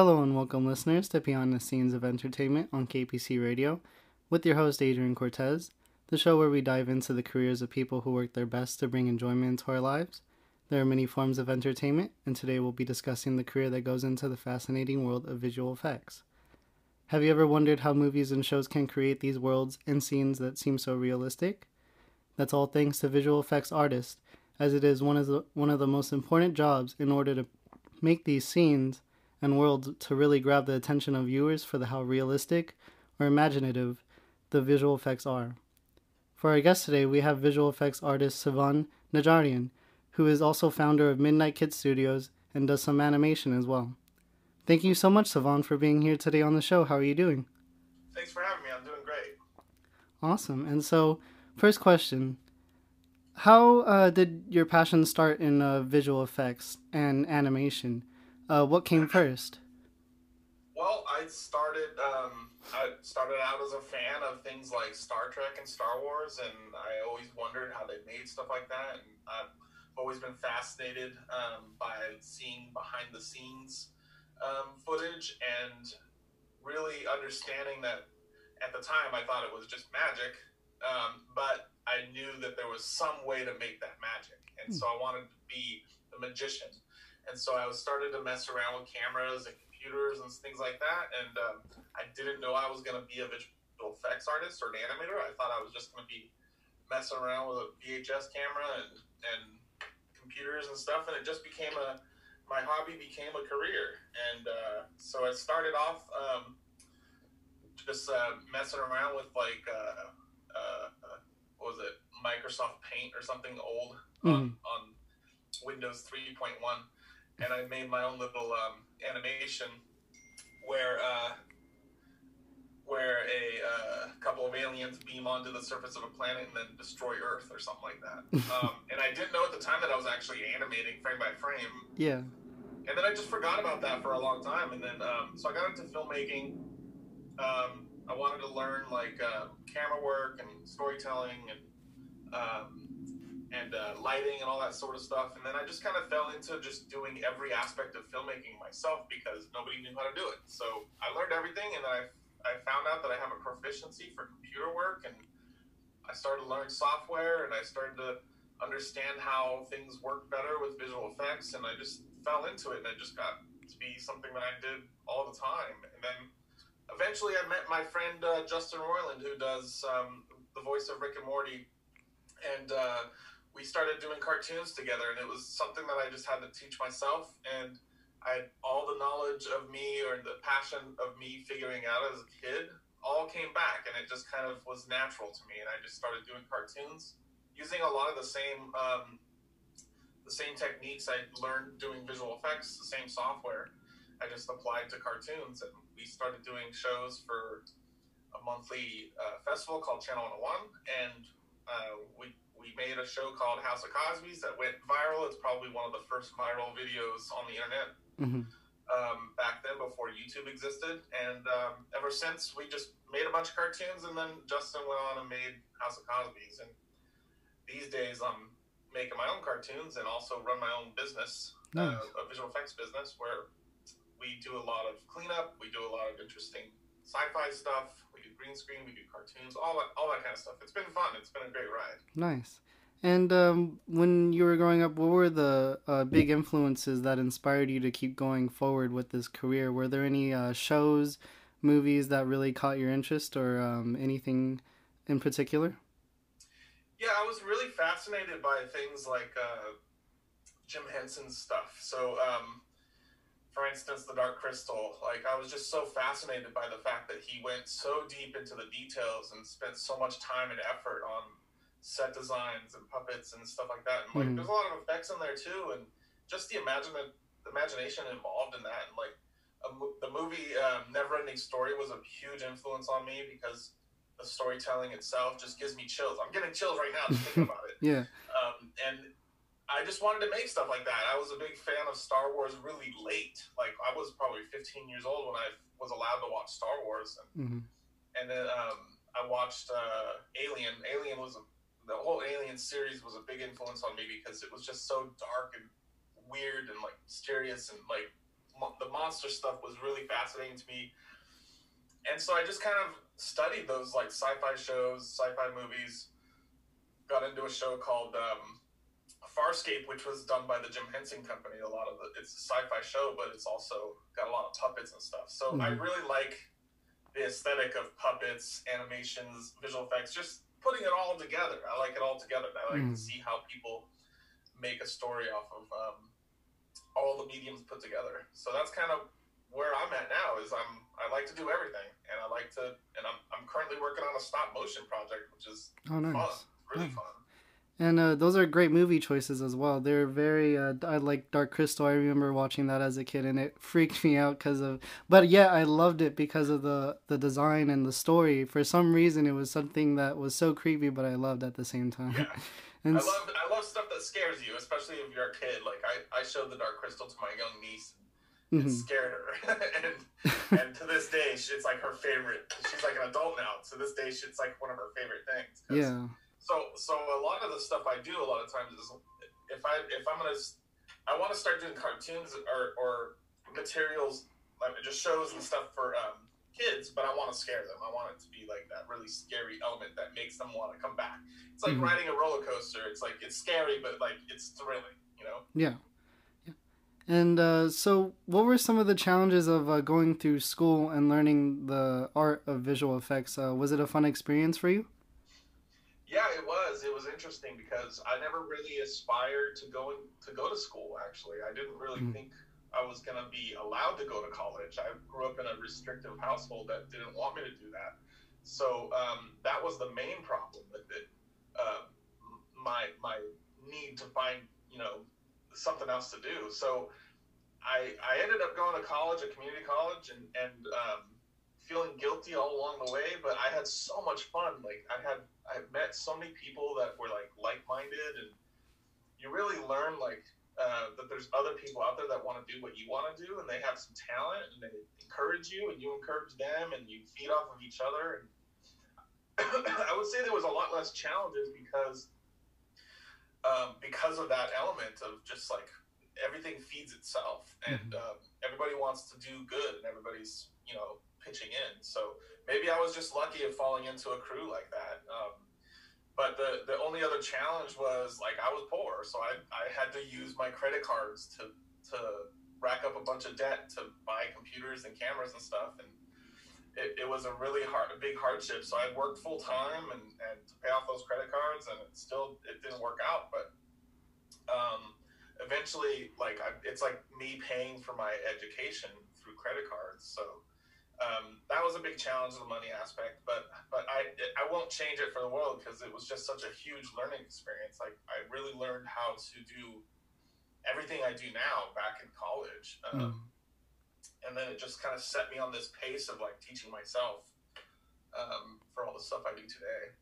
Hello and welcome, listeners, to Beyond the Scenes of Entertainment on KPC Radio with your host, Adrian Cortes, the show where we dive into the careers of people who work their best to bring enjoyment into our lives. There are many forms of entertainment, and today we'll be discussing the career that goes into the fascinating world of visual effects. Have you ever wondered how movies and shows can create these worlds and scenes that seem so realistic? That's all thanks to visual effects artists, as it is one of the, one of the most important jobs in order to make these scenes and worlds to really grab the attention of viewers for the how realistic or imaginative the visual effects are. For our guest today, we have visual effects artist Sevan Najarian, who is also founder of Midnight Kid Studios and does some animation as well. Thank you so much, Sivan, for being here today on the show. How are you doing? Thanks for having me. I'm doing great. Awesome. And so, first question How uh, did your passion start in uh, visual effects and animation? Uh, what came first? Well, I started. Um, I started out as a fan of things like Star Trek and Star Wars, and I always wondered how they made stuff like that. And I've always been fascinated um, by seeing behind the scenes um, footage and really understanding that at the time I thought it was just magic, um, but I knew that there was some way to make that magic, and so I wanted to be a magician. And so I was started to mess around with cameras and computers and things like that, and um, I didn't know I was going to be a visual effects artist or an animator. I thought I was just going to be messing around with a VHS camera and and computers and stuff, and it just became a my hobby became a career, and uh, so I started off um, just uh, messing around with like uh, uh, what was it, Microsoft Paint or something old on, on Windows 3.1, and I made my own little um, animation where uh, where a uh, couple of aliens beam onto the surface of a planet and then destroy Earth or something like that. um, and I didn't know at the time that I was actually animating frame by frame. Yeah. And then I just forgot about that for a long time. And then, um, so I got into filmmaking. Um, I wanted to learn like uh, camera work and storytelling and um, and uh, lighting and all that sort of stuff. And then I just kind of fell into just doing every aspect of filmmaking myself because nobody knew how to do it. So I learned everything, and I I found out that I have a proficiency for computer work, and I started to learn software, and I started to understand how things work better with visual effects, and I just fell into it, and it just got to be something that I did all the time. And then eventually, I met my friend uh, Justin Roiland, who does um, the voice of Rick and Morty, and uh, we started doing cartoons together, and it was something that I just had to teach myself, and I had all the knowledge of me or the passion of me figuring out as a kid all came back, and it just kind of was natural to me, and I just started doing cartoons using a lot of the same um, the same techniques I learned doing visual effects, the same software. I just applied to cartoons, and we started doing shows for a monthly uh, festival called Channel 101, and uh, we we made a show called House of Cosby's that went viral. It's probably one of the first viral videos on the internet Mm-hmm. um, back then before YouTube existed. And um, ever since, we just made a bunch of cartoons, and then Justin went on and made House of Cosby's. And these days, I'm making my own cartoons and also run my own business, Nice. uh, a visual effects business, where we do a lot of cleanup, we do a lot of interesting sci-fi stuff, we do green screen, we do cartoons, all that, all that kind of stuff. It's been fun. It's been a great ride. Nice. And um, when you were growing up, what were the uh, big influences that inspired you to keep going forward with this career? Were there any uh, shows, movies that really caught your interest, or um, anything in particular? Yeah, I was really fascinated by things like uh, Jim Henson's stuff. So, um, for instance, the Dark Crystal. Like, I was just so fascinated by the fact that he went so deep into the details and spent so much time and effort on set designs and puppets and stuff like that. And like, Mhm. there's a lot of effects in there too, and just the imagine the imagination involved in that. And like, a, the movie um, Neverending Story was a huge influence on me because the storytelling itself just gives me chills. I'm getting chills right now just thinking about it. Yeah. Um, and I just wanted to make stuff like that. I was a big fan of Star Wars really late. Like I was probably 15 years old when I was allowed to watch Star Wars, and, hmm and then um, I watched uh, Alien. Alien was a, the whole Alien series was a big influence on me because it was just so dark and weird and like mysterious and like mo- the monster stuff was really fascinating to me. And so I just kind of studied those like sci-fi shows, sci-fi movies. Got into a show called um, Farscape, which was done by the Jim Henson Company. A lot of the, it's a sci-fi show, but it's also got a lot of puppets and stuff. So I Mhm. really like the aesthetic of puppets, animations, visual effects, just putting it all together. I like it all together. I like Mhm. to see how people make a story off of um, all the mediums put together. So that's kind of where I'm at now. Is I'm I like to do everything, and I like to, and I'm I'm currently working on a stop motion project, which is Oh, fun, really Nice. fun. And uh, those are great movie choices as well. They're very. Uh, I like Dark Crystal. I remember watching that as a kid, and it freaked me out because of. But yeah, I loved it because of the the design and the story. For some reason, it was something that was so creepy, but I loved at the same time. Yeah. and I love I love stuff that scares you, especially if you're a kid. Like I, I showed the Dark Crystal to my young niece. and It mhm. scared her, and and to this day, it's like her favorite. She's like an adult now. To this day, it's like one of her favorite things. yeah. So so a lot of the stuff I do a lot of times is if I if I'm gonna I want to start doing cartoons or or materials like just shows and stuff for um, kids, but I want to scare them. I want it to be like that really scary element that makes them want to come back. It's like Mhm. riding a roller coaster. It's like it's scary, but like it's thrilling. You know. Yeah. Yeah. And uh, so, what were some of the challenges of uh, going through school and learning the art of visual effects? Uh, was it a fun experience for you? Yeah, it was. It was interesting because I never really aspired to going to go to school. Actually, I didn't really Mhm. think I was going to be allowed to go to college. I grew up in a restrictive household that didn't want me to do that. So um, that was the main problem with it. Uh, my my need to find you know something else to do. So I I ended up going to college, a community college, and and um, feeling guilty all along the way. But I had so much fun. Like I had I met so many people that were like like minded, and you really learn like uh, that there's other people out there that want to do what you want to do, and they have some talent, and they encourage you, and you encourage them, and you feed off of each other. And I would say there was a lot less challenges because um, because of that element of just like everything feeds itself, and um, everybody wants to do good, and everybody's you know pitching in. So maybe I was just lucky of falling into a crew like that. Um, but the, the only other challenge was like I was poor, so I, I had to use my credit cards to to rack up a bunch of debt to buy computers and cameras and stuff, and it, it was a really hard, a big hardship. So I worked full time and, and to pay off those credit cards, and it still it didn't work out. But um, eventually, like I, it's like me paying for my education through credit cards. So um, that was a big challenge, the money aspect. But but I I won't change it for the world because it was just such a huge learning experience. Like I really learned how to do everything I do now back in college. Um, Mm. And then it just kind of set me on this pace of like teaching myself um, for all the stuff I do today.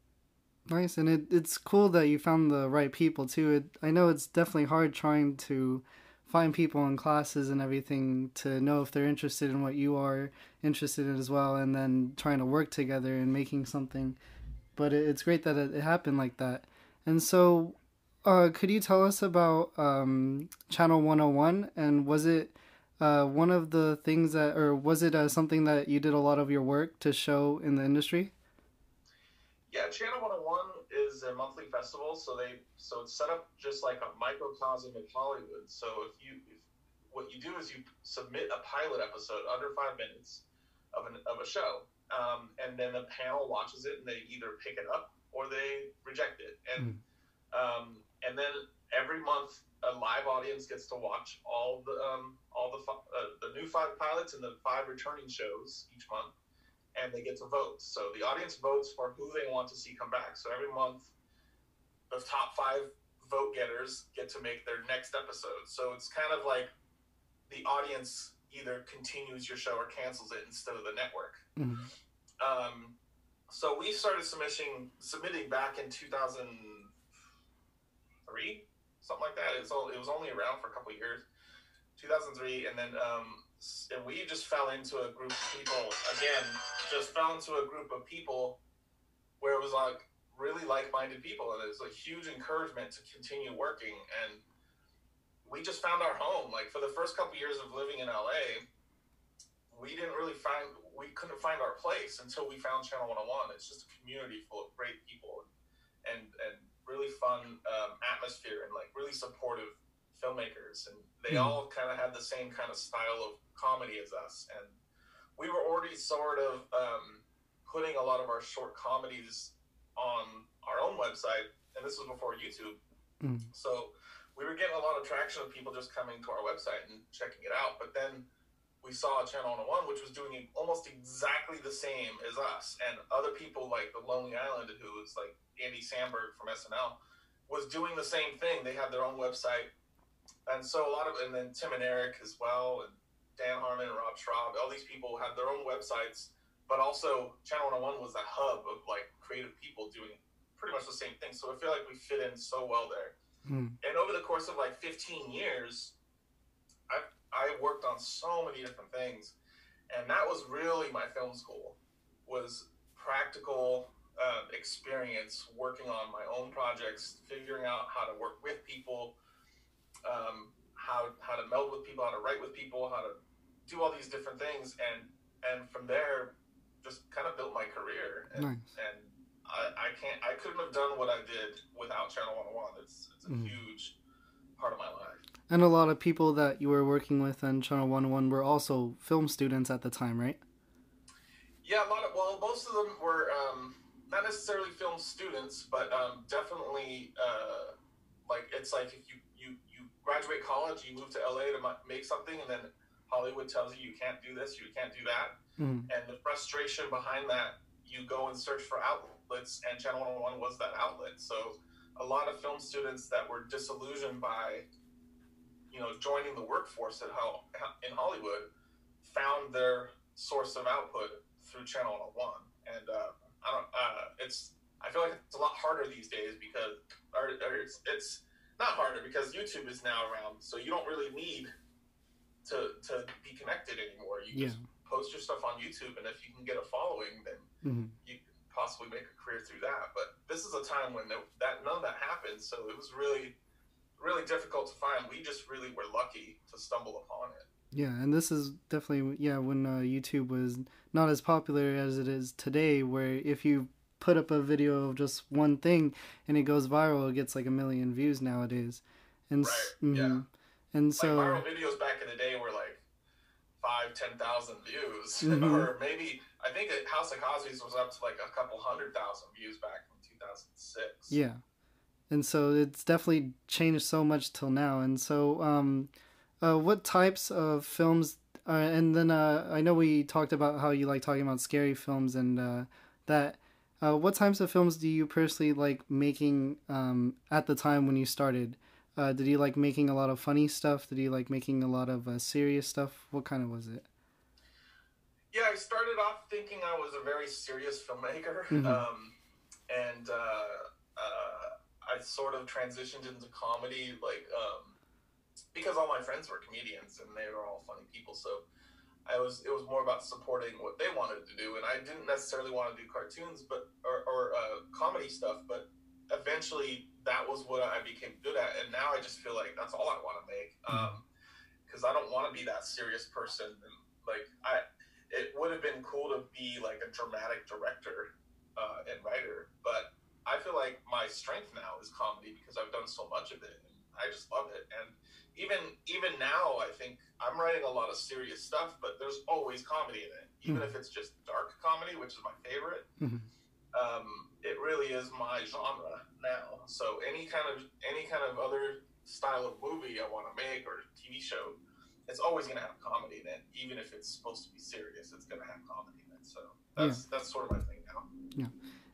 Nice, and it, it's cool that you found the right people too. It, I know it's definitely hard trying to find people in classes and everything to know if they're interested in what you are interested in as well, and then trying to work together and making something. But it's great that it, happened like that. And so, uh, could you tell us about um, Channel 101? And was it uh, one of the things that, or was it uh, something that you did a lot of your work to show in the industry? Yeah, Channel 101 is a monthly festival, so they so it's set up just like a microcosm of Hollywood. So if you if, what you do is you submit a pilot episode under five minutes of an of a show, um, and then the panel watches it and they either pick it up or they reject it, and um, and then every month a live audience gets to watch all the um, all the uh, the new five pilots and the five returning shows each month and they get to vote. So the audience votes for who they want to see come back. So every month, the top five vote getters get to make their next episode. So it's kind of like the audience either continues your show or cancels it instead of the network. Mhm. Um, so we started submitting submitting back in 2003, something like that. It's all, it was only around for a couple of years. 2003, and then um, and we just fell into a group of people again. Just fell into a group of people where it was like really like-minded people, and it was a huge encouragement to continue working. And we just found our home. Like for the first couple years of living in LA, we didn't really find we couldn't find our place until we found Channel 101. It's just a community full of great people and and really fun um, atmosphere and like really supportive filmmakers. And they mm. all kind of had the same kind of style of comedy as us. And we were already sort of um, putting a lot of our short comedies on our own website. And this was before YouTube. Mm. So we were getting a lot of traction of people just coming to our website and checking it out. But then we saw a Channel 101, which was doing almost exactly the same as us. And other people like The Lonely Island, who was like Andy Samberg from SNL, was doing the same thing. They had their own website. And so a lot of, and then Tim and Eric as well, and Dan Harmon and Rob Schrab, all these people had their own websites. But also, Channel 101 was a hub of like creative people doing pretty much the same thing. So I feel like we fit in so well there. Mm. And over the course of like 15 years, I I worked on so many different things, and that was really my film school was practical uh, experience working on my own projects, figuring out how to work with people, um, how how to meld with people, how to write with people, how to do all these different things, and and from there, just kind of built my career. And, nice. and I, I can't I couldn't have done what I did without Channel 101. It's it's a mm. huge part of my life. And a lot of people that you were working with on Channel 101 were also film students at the time, right? Yeah, a lot of well, most of them were um, not necessarily film students, but um, definitely uh, like it's like if you graduate college, you move to LA to make something, and then Hollywood tells you you can't do this, you can't do that, mm. and the frustration behind that, you go and search for outlets and Channel 101 was that outlet. So a lot of film students that were disillusioned by, you know, joining the workforce at how in Hollywood found their source of output through Channel 101. And uh, I don't, uh, it's, I feel like it's a lot harder these days because, or, or it's, it's not harder because YouTube is now around, so you don't really need to to be connected anymore. You yeah. just post your stuff on YouTube, and if you can get a following, then mm-hmm. you possibly make a career through that. But this is a time when that none of that happened, so it was really, really difficult to find. We just really were lucky to stumble upon it. Yeah, and this is definitely yeah when uh, YouTube was not as popular as it is today, where if you put up a video of just one thing and it goes viral, it gets like a million views nowadays. And right. Mm-hmm. yeah. And so like viral videos back in the day were like five, ten thousand views, mm-hmm. or maybe I think House of Cosby's was up to like a couple hundred thousand views back in 2006. Yeah. And so it's definitely changed so much till now. And so, um, uh, what types of films? Uh, and then uh, I know we talked about how you like talking about scary films and uh, that. Uh, what types of films do you personally like making um, at the time when you started? Uh, did you like making a lot of funny stuff? Did you like making a lot of uh, serious stuff? What kind of was it? Yeah, I started off thinking I was a very serious filmmaker, mm-hmm. um, and uh, uh, I sort of transitioned into comedy, like um, because all my friends were comedians and they were all funny people. So I was it was more about supporting what they wanted to do, and I didn't necessarily want to do cartoons, but or, or uh, comedy stuff, but eventually that was what I became good at, and now I just feel like that's all I want to make. Because mm-hmm. um, I don't want to be that serious person, and like I it would have been cool to be like a dramatic director uh, and writer, but I feel like my strength now is comedy because I've done so much of it, and I just love it. And even even now, I think I'm writing a lot of serious stuff, but there's always comedy in it, even mm-hmm. if it's just dark comedy, which is my favorite. Mm-hmm. Um, it really is my genre now. So any kind of any kind of other style of movie I want to make or TV show, it's always going to have comedy in it, even if it's supposed to be serious. It's going to have comedy in it. So that's yeah. that's sort of my thing now. Yeah,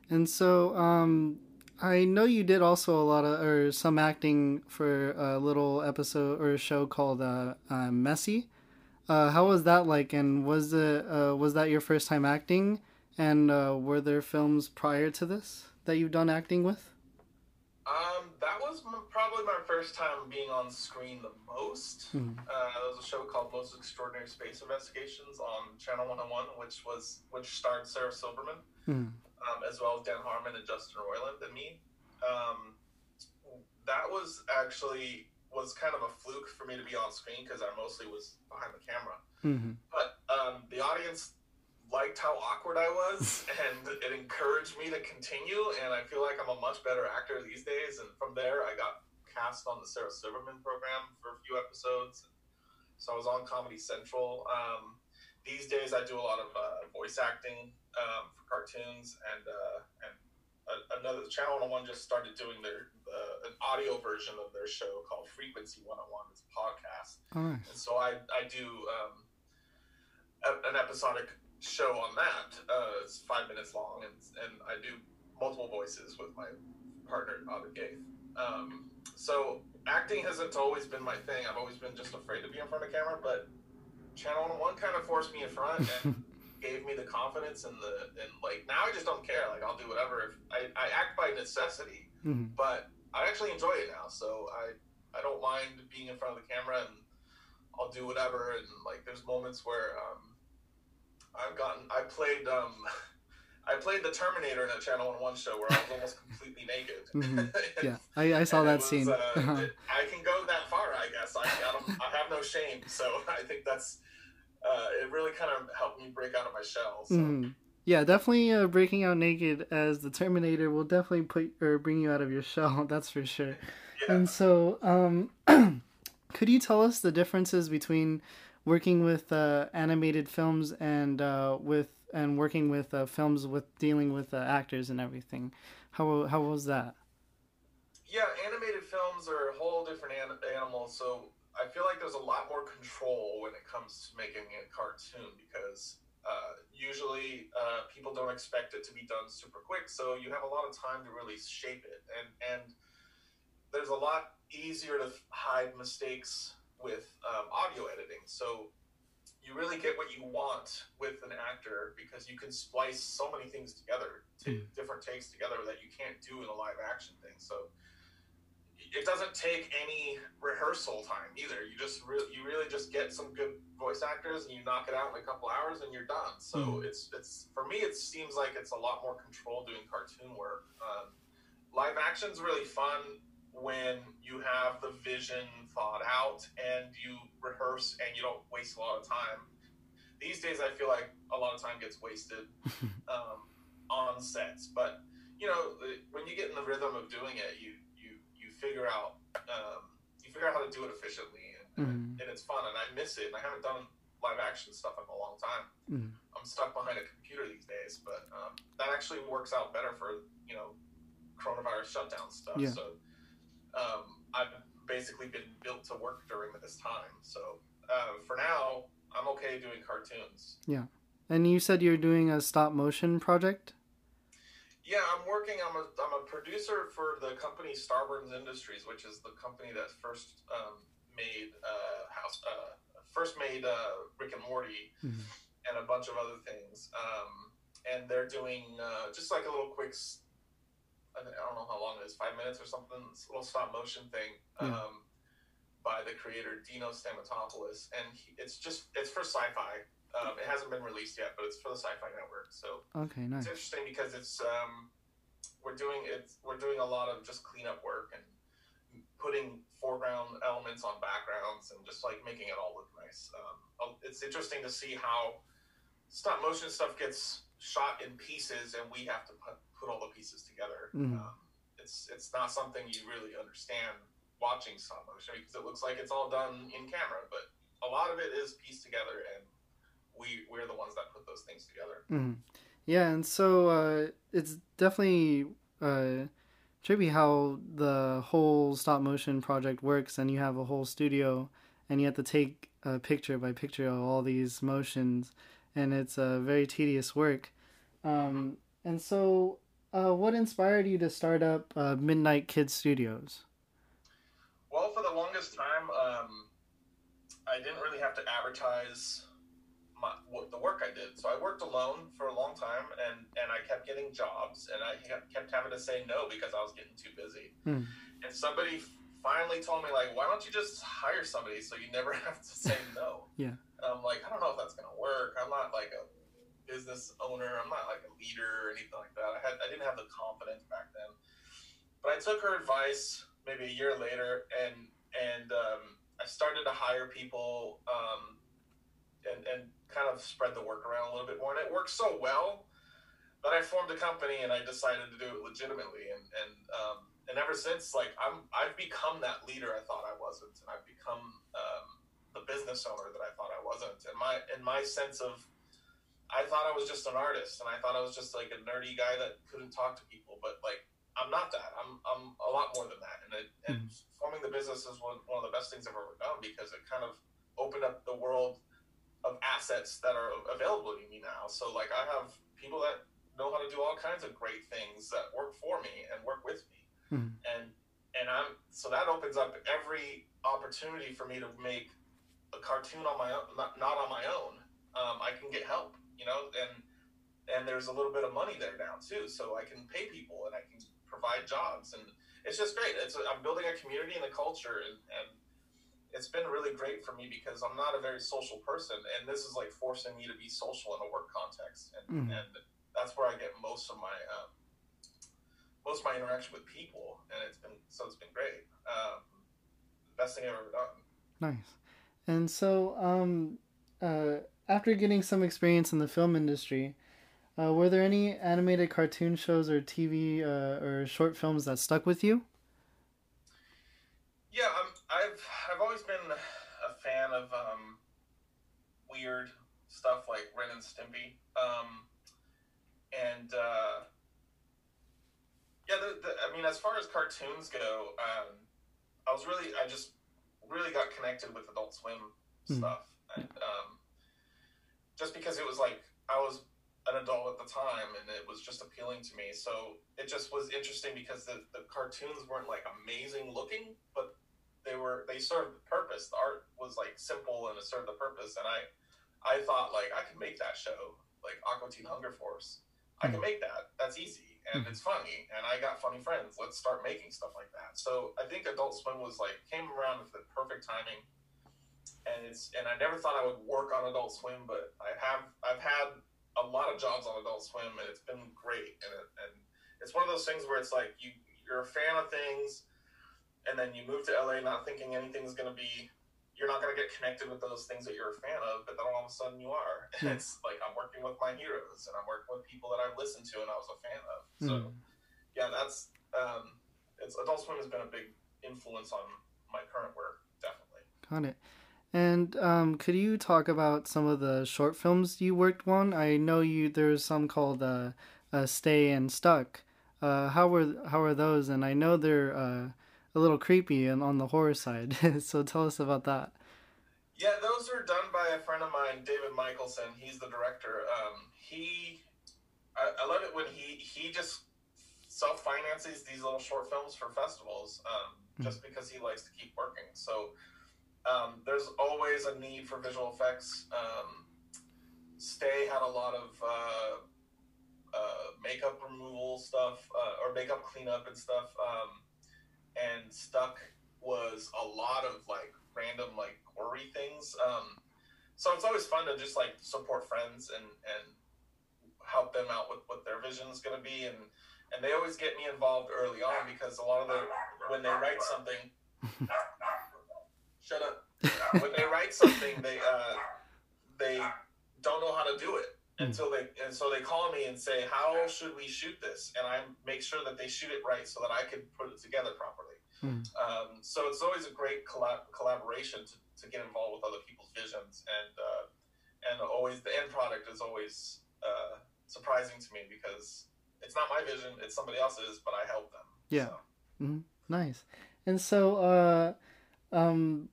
and so um, I know you did also a lot of or some acting for a little episode or a show called uh, uh, Messy. Uh, how was that like? And was it uh, was that your first time acting? And uh, were there films prior to this that you've done acting with? Um, that was probably my first time being on screen the most. Mm-hmm. Uh, there was a show called Most Extraordinary Space Investigations on Channel 101, which was which starred Sarah Silverman, mm-hmm. Um, as well as Dan Harmon and Justin Roiland and me. Um, that was actually was kind of a fluke for me to be on screen because I mostly was behind the camera. hmm But um, the audience liked how awkward I was, and it encouraged me to continue. And I feel like I'm a much better actor these days. And from there, I got cast on the Sarah Silverman program for a few episodes. So I was on Comedy Central. Um, these days, I do a lot of uh, voice acting um, for cartoons, and uh, and a- another Channel 101 just started doing their uh, an audio version of their show called Frequency 101. It's a podcast. Right. And so I, I do um, a, an episodic show on that. Uh, it's five minutes long, and, and I do multiple voices with my partner, Audrey Gaith. Um, so acting hasn't always been my thing. I've always been just afraid to be in front of camera, but Channel One kind of forced me in front and gave me the confidence and the and like now I just don't care. Like I'll do whatever. If I, I act by necessity, hmm but I actually enjoy it now. So I I don't mind being in front of the camera and I'll do whatever. And like there's moments where um, I've gotten I played um, I played the Terminator in a Channel One One show where I was almost completely naked. Mhm. Yeah, I, I saw that was, scene. uh, Uh-huh. it- I can go that far, I guess. I, I, don't, I have no shame, so I think that's uh, it. Really kind of helped me break out of my shell. So. Mhm. Yeah, definitely uh, breaking out naked as the Terminator will definitely put or bring you out of your shell. That's for sure. Yeah. And so, um, could you tell us the differences between working with uh, animated films and uh, with and working with uh, films with dealing with uh, actors and everything? How how was that? Yeah, animated films are a whole different an- animal. So I feel like there's a lot more control when it comes to making a cartoon because uh, usually uh, people don't expect it to be done super quick. So you have a lot of time to really shape it, and and there's a lot easier to hide mistakes with um, audio editing. So you really get what you want with an actor because you can splice so many things together, t- Mm. different takes together that you can't do in a live action thing. So it doesn't take any rehearsal time either. You just re- you really just get some good voice actors and you knock it out in a couple hours and you're done. So Mhm. it's it's for me it seems like it's a lot more control doing cartoon work. Um, live action's really fun when you have the vision thought out and you rehearse and you don't waste a lot of time. These days, I feel like a lot of time gets wasted um, on sets, but you know, when you get in the rhythm of doing it, you you you figure out um, you figure out how to do it efficiently, and, Mhm. and it's fun. And I miss it. And I haven't done live action stuff in a long time. Mhm. I'm stuck behind a computer these days, but um, that actually works out better for you know coronavirus shutdown stuff. Yeah. So um, I've basically been built to work during this time. So uh, for now, I'm okay doing cartoons. Yeah. And you said you're doing a stop motion project. Yeah, I'm working. I'm a I'm a producer for the company Starburns Industries, which is the company that first um, made uh, House uh, first made uh, Rick and Morty Mhm. and a bunch of other things. Um, and they're doing uh, just like a little quick. I don't know how long it is, five minutes or something. It's a little stop motion thing um, Yeah. by the creator Dino Stamatopoulos, and he, it's just it's for sci-fi. Um, it hasn't been released yet, but it's for the Sci-Fi Network. So Okay, nice. it's interesting because it's um, we're doing it's we're doing a lot of just cleanup work and putting foreground elements on backgrounds and just like making it all look nice. Um, it's interesting to see how stop motion stuff gets shot in pieces and we have to put, put all the pieces together. Mhm. Um, it's it's not something you really understand watching stop motion because it looks like it's all done in camera, but a lot of it is pieced together and we we're the ones that put those things together. Mhm. Yeah, and so uh, it's definitely uh, trippy how the whole stop motion project works, and you have a whole studio, and you have to take uh, picture by picture of all these motions, and it's a very tedious work. Um, and so, uh, what inspired you to start up uh, Midnight Kids Studios? Well, for the longest time, um, I didn't really have to advertise my, what, the work I did. So I worked alone for a long time, and, and I kept getting jobs, and I kept kept having to say no because I was getting too busy. Hmm. And somebody finally told me, like, why don't you just hire somebody so you never have to say no? Yeah. And I'm like, I don't know if that's gonna work. I'm not like a business owner. I'm not like a leader or anything like that. I had I didn't have the confidence back then. But I took her advice maybe a year later, and and um, I started to hire people um, and, and kind of spread the work around a little bit more. And it worked so well that I formed a company and I decided to do it legitimately. And and um, and ever since, like I'm I've become that leader I thought I wasn't, and I've become um, the business owner that I thought I wasn't. And my in my sense of I thought I was just an artist, and I thought I was just like a nerdy guy that couldn't talk to people. But like, I'm not that. I'm I'm a lot more than that. And it, and Mm-hmm. forming the business is one, one of the best things I've ever done because it kind of opened up the world of assets that are available to me now. So like, I have people that know how to do all kinds of great things that work for me and work with me, Mhm. and and I'm so that opens up every opportunity for me to make a cartoon on my own, not, not on my own. Um, I can get help, you know, and and there's a little bit of money there now too, so I can pay people and I can provide jobs, and it's just great. It's I'm building a community and a culture, and, and it's been really great for me because I'm not a very social person, and this is like forcing me to be social in a work context, and, Mhm. and that's where I get most of my um, most of my interaction with people, and it's been so it's been great. Um, best thing I've ever done. Nice. And so, um, uh, after getting some experience in the film industry, uh, were there any animated cartoon shows or TV uh, or short films that stuck with you? Yeah, I'm, I've I've always been a fan of um, weird stuff like Ren and Stimpy, um, and uh, yeah, the, the, I mean, as far as cartoons go, um, I was really I just really got connected with Adult Swim Hmm. stuff, and um, just because it was like I was an adult at the time and it was just appealing to me. So it just was interesting because the, the cartoons weren't like amazing looking, but they were they served the purpose. The art was like simple and it served the purpose. And I I thought like I could make that show, like Aqua Teen Hunger Force. I can make that. That's easy and Mhm. it's funny and I got funny friends. Let's start making stuff like that. So I think Adult Swim was like came around with the perfect timing. And it's and I never thought I would work on Adult Swim, but I have I've had a lot of jobs on Adult Swim, and it's been great. And, it, and it's one of those things where it's like you you're a fan of things, and then you move to LA not thinking anything's gonna be. You're not gonna get connected with those things that you're a fan of, but then all of a sudden you are. And Hmm. it's like I'm working with my heroes, and I'm working with people that I've listened to and I was a fan of. So Mm. yeah, that's um, it's Adult Swim has been a big influence on my current work, definitely. Got it. And um, could you talk about some of the short films you worked on? I know you there's some called uh, uh, Stay and Stuck. Uh, how were how are those? And I know they're uh, a little creepy and on the horror side. so tell us about that. Yeah, those are done by a friend of mine, David Michelson. He's the director. Um, he, I, I love it when he he just self finances these little short films for festivals, um, just because he likes to keep working. So um, there's always a need for visual effects. Um, Stay had a lot of uh, uh, makeup removal stuff uh, or makeup cleanup and stuff. Um, and Stuck was a lot of like random like gory things. Um, so it's always fun to just like support friends and and help them out with what their vision is going to be and and they always get me involved early on because a lot of the when they write something shut up when they write something they uh they don't know how to do it until they and so they call me and say how should we shoot this and i make sure that they shoot it right so that i can put it together properly Hmm. um, so it's always a great collab- collaboration to, to get involved with other people's visions and uh, and always the end product is always uh, surprising to me because it's not my vision it's somebody else's but i help them Yeah. So, Nice. And so, uh, um,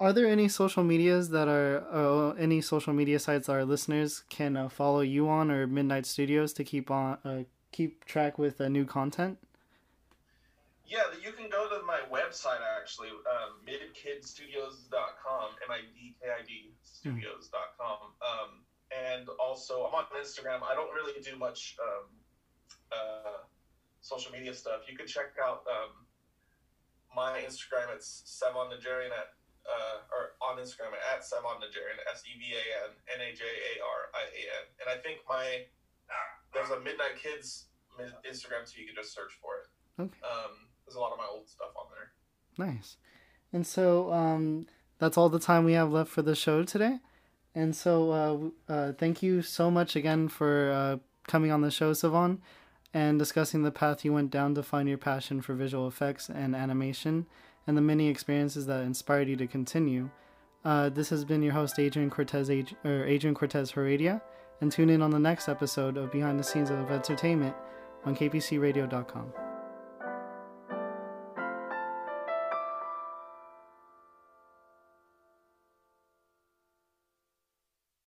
are there any social medias that are uh, any social media sites our listeners can uh, follow you on or Midnight Studios to keep on uh, keep track with uh, new content? yeah you can go to my website actually um, midkidstudios.com m-i-d-k-i-d studios.com um, and also i'm on instagram. I don't really do much um, uh, social media stuff. You can check out um, my instagram. It's Sevan Najarian at Instagram at Sevan Najarian, S E V A N N A J A R I A N. And I think my there's a Midnight Kids Instagram so You can just search for it. Okay. Um, there's a lot of my old stuff on there. Nice. And so um, that's all the time we have left for the show today. And so uh, uh, thank you so much again for uh, coming on the show, Sevan, and discussing the path you went down to find your passion for visual effects and animation and the many experiences that inspired you to continue. Uh, this has been your host, Adrian Cortes, Ad- or Adrian Cortes Heredia, and tune in on the next episode of Behind the Scenes of Entertainment on kpcradio.com.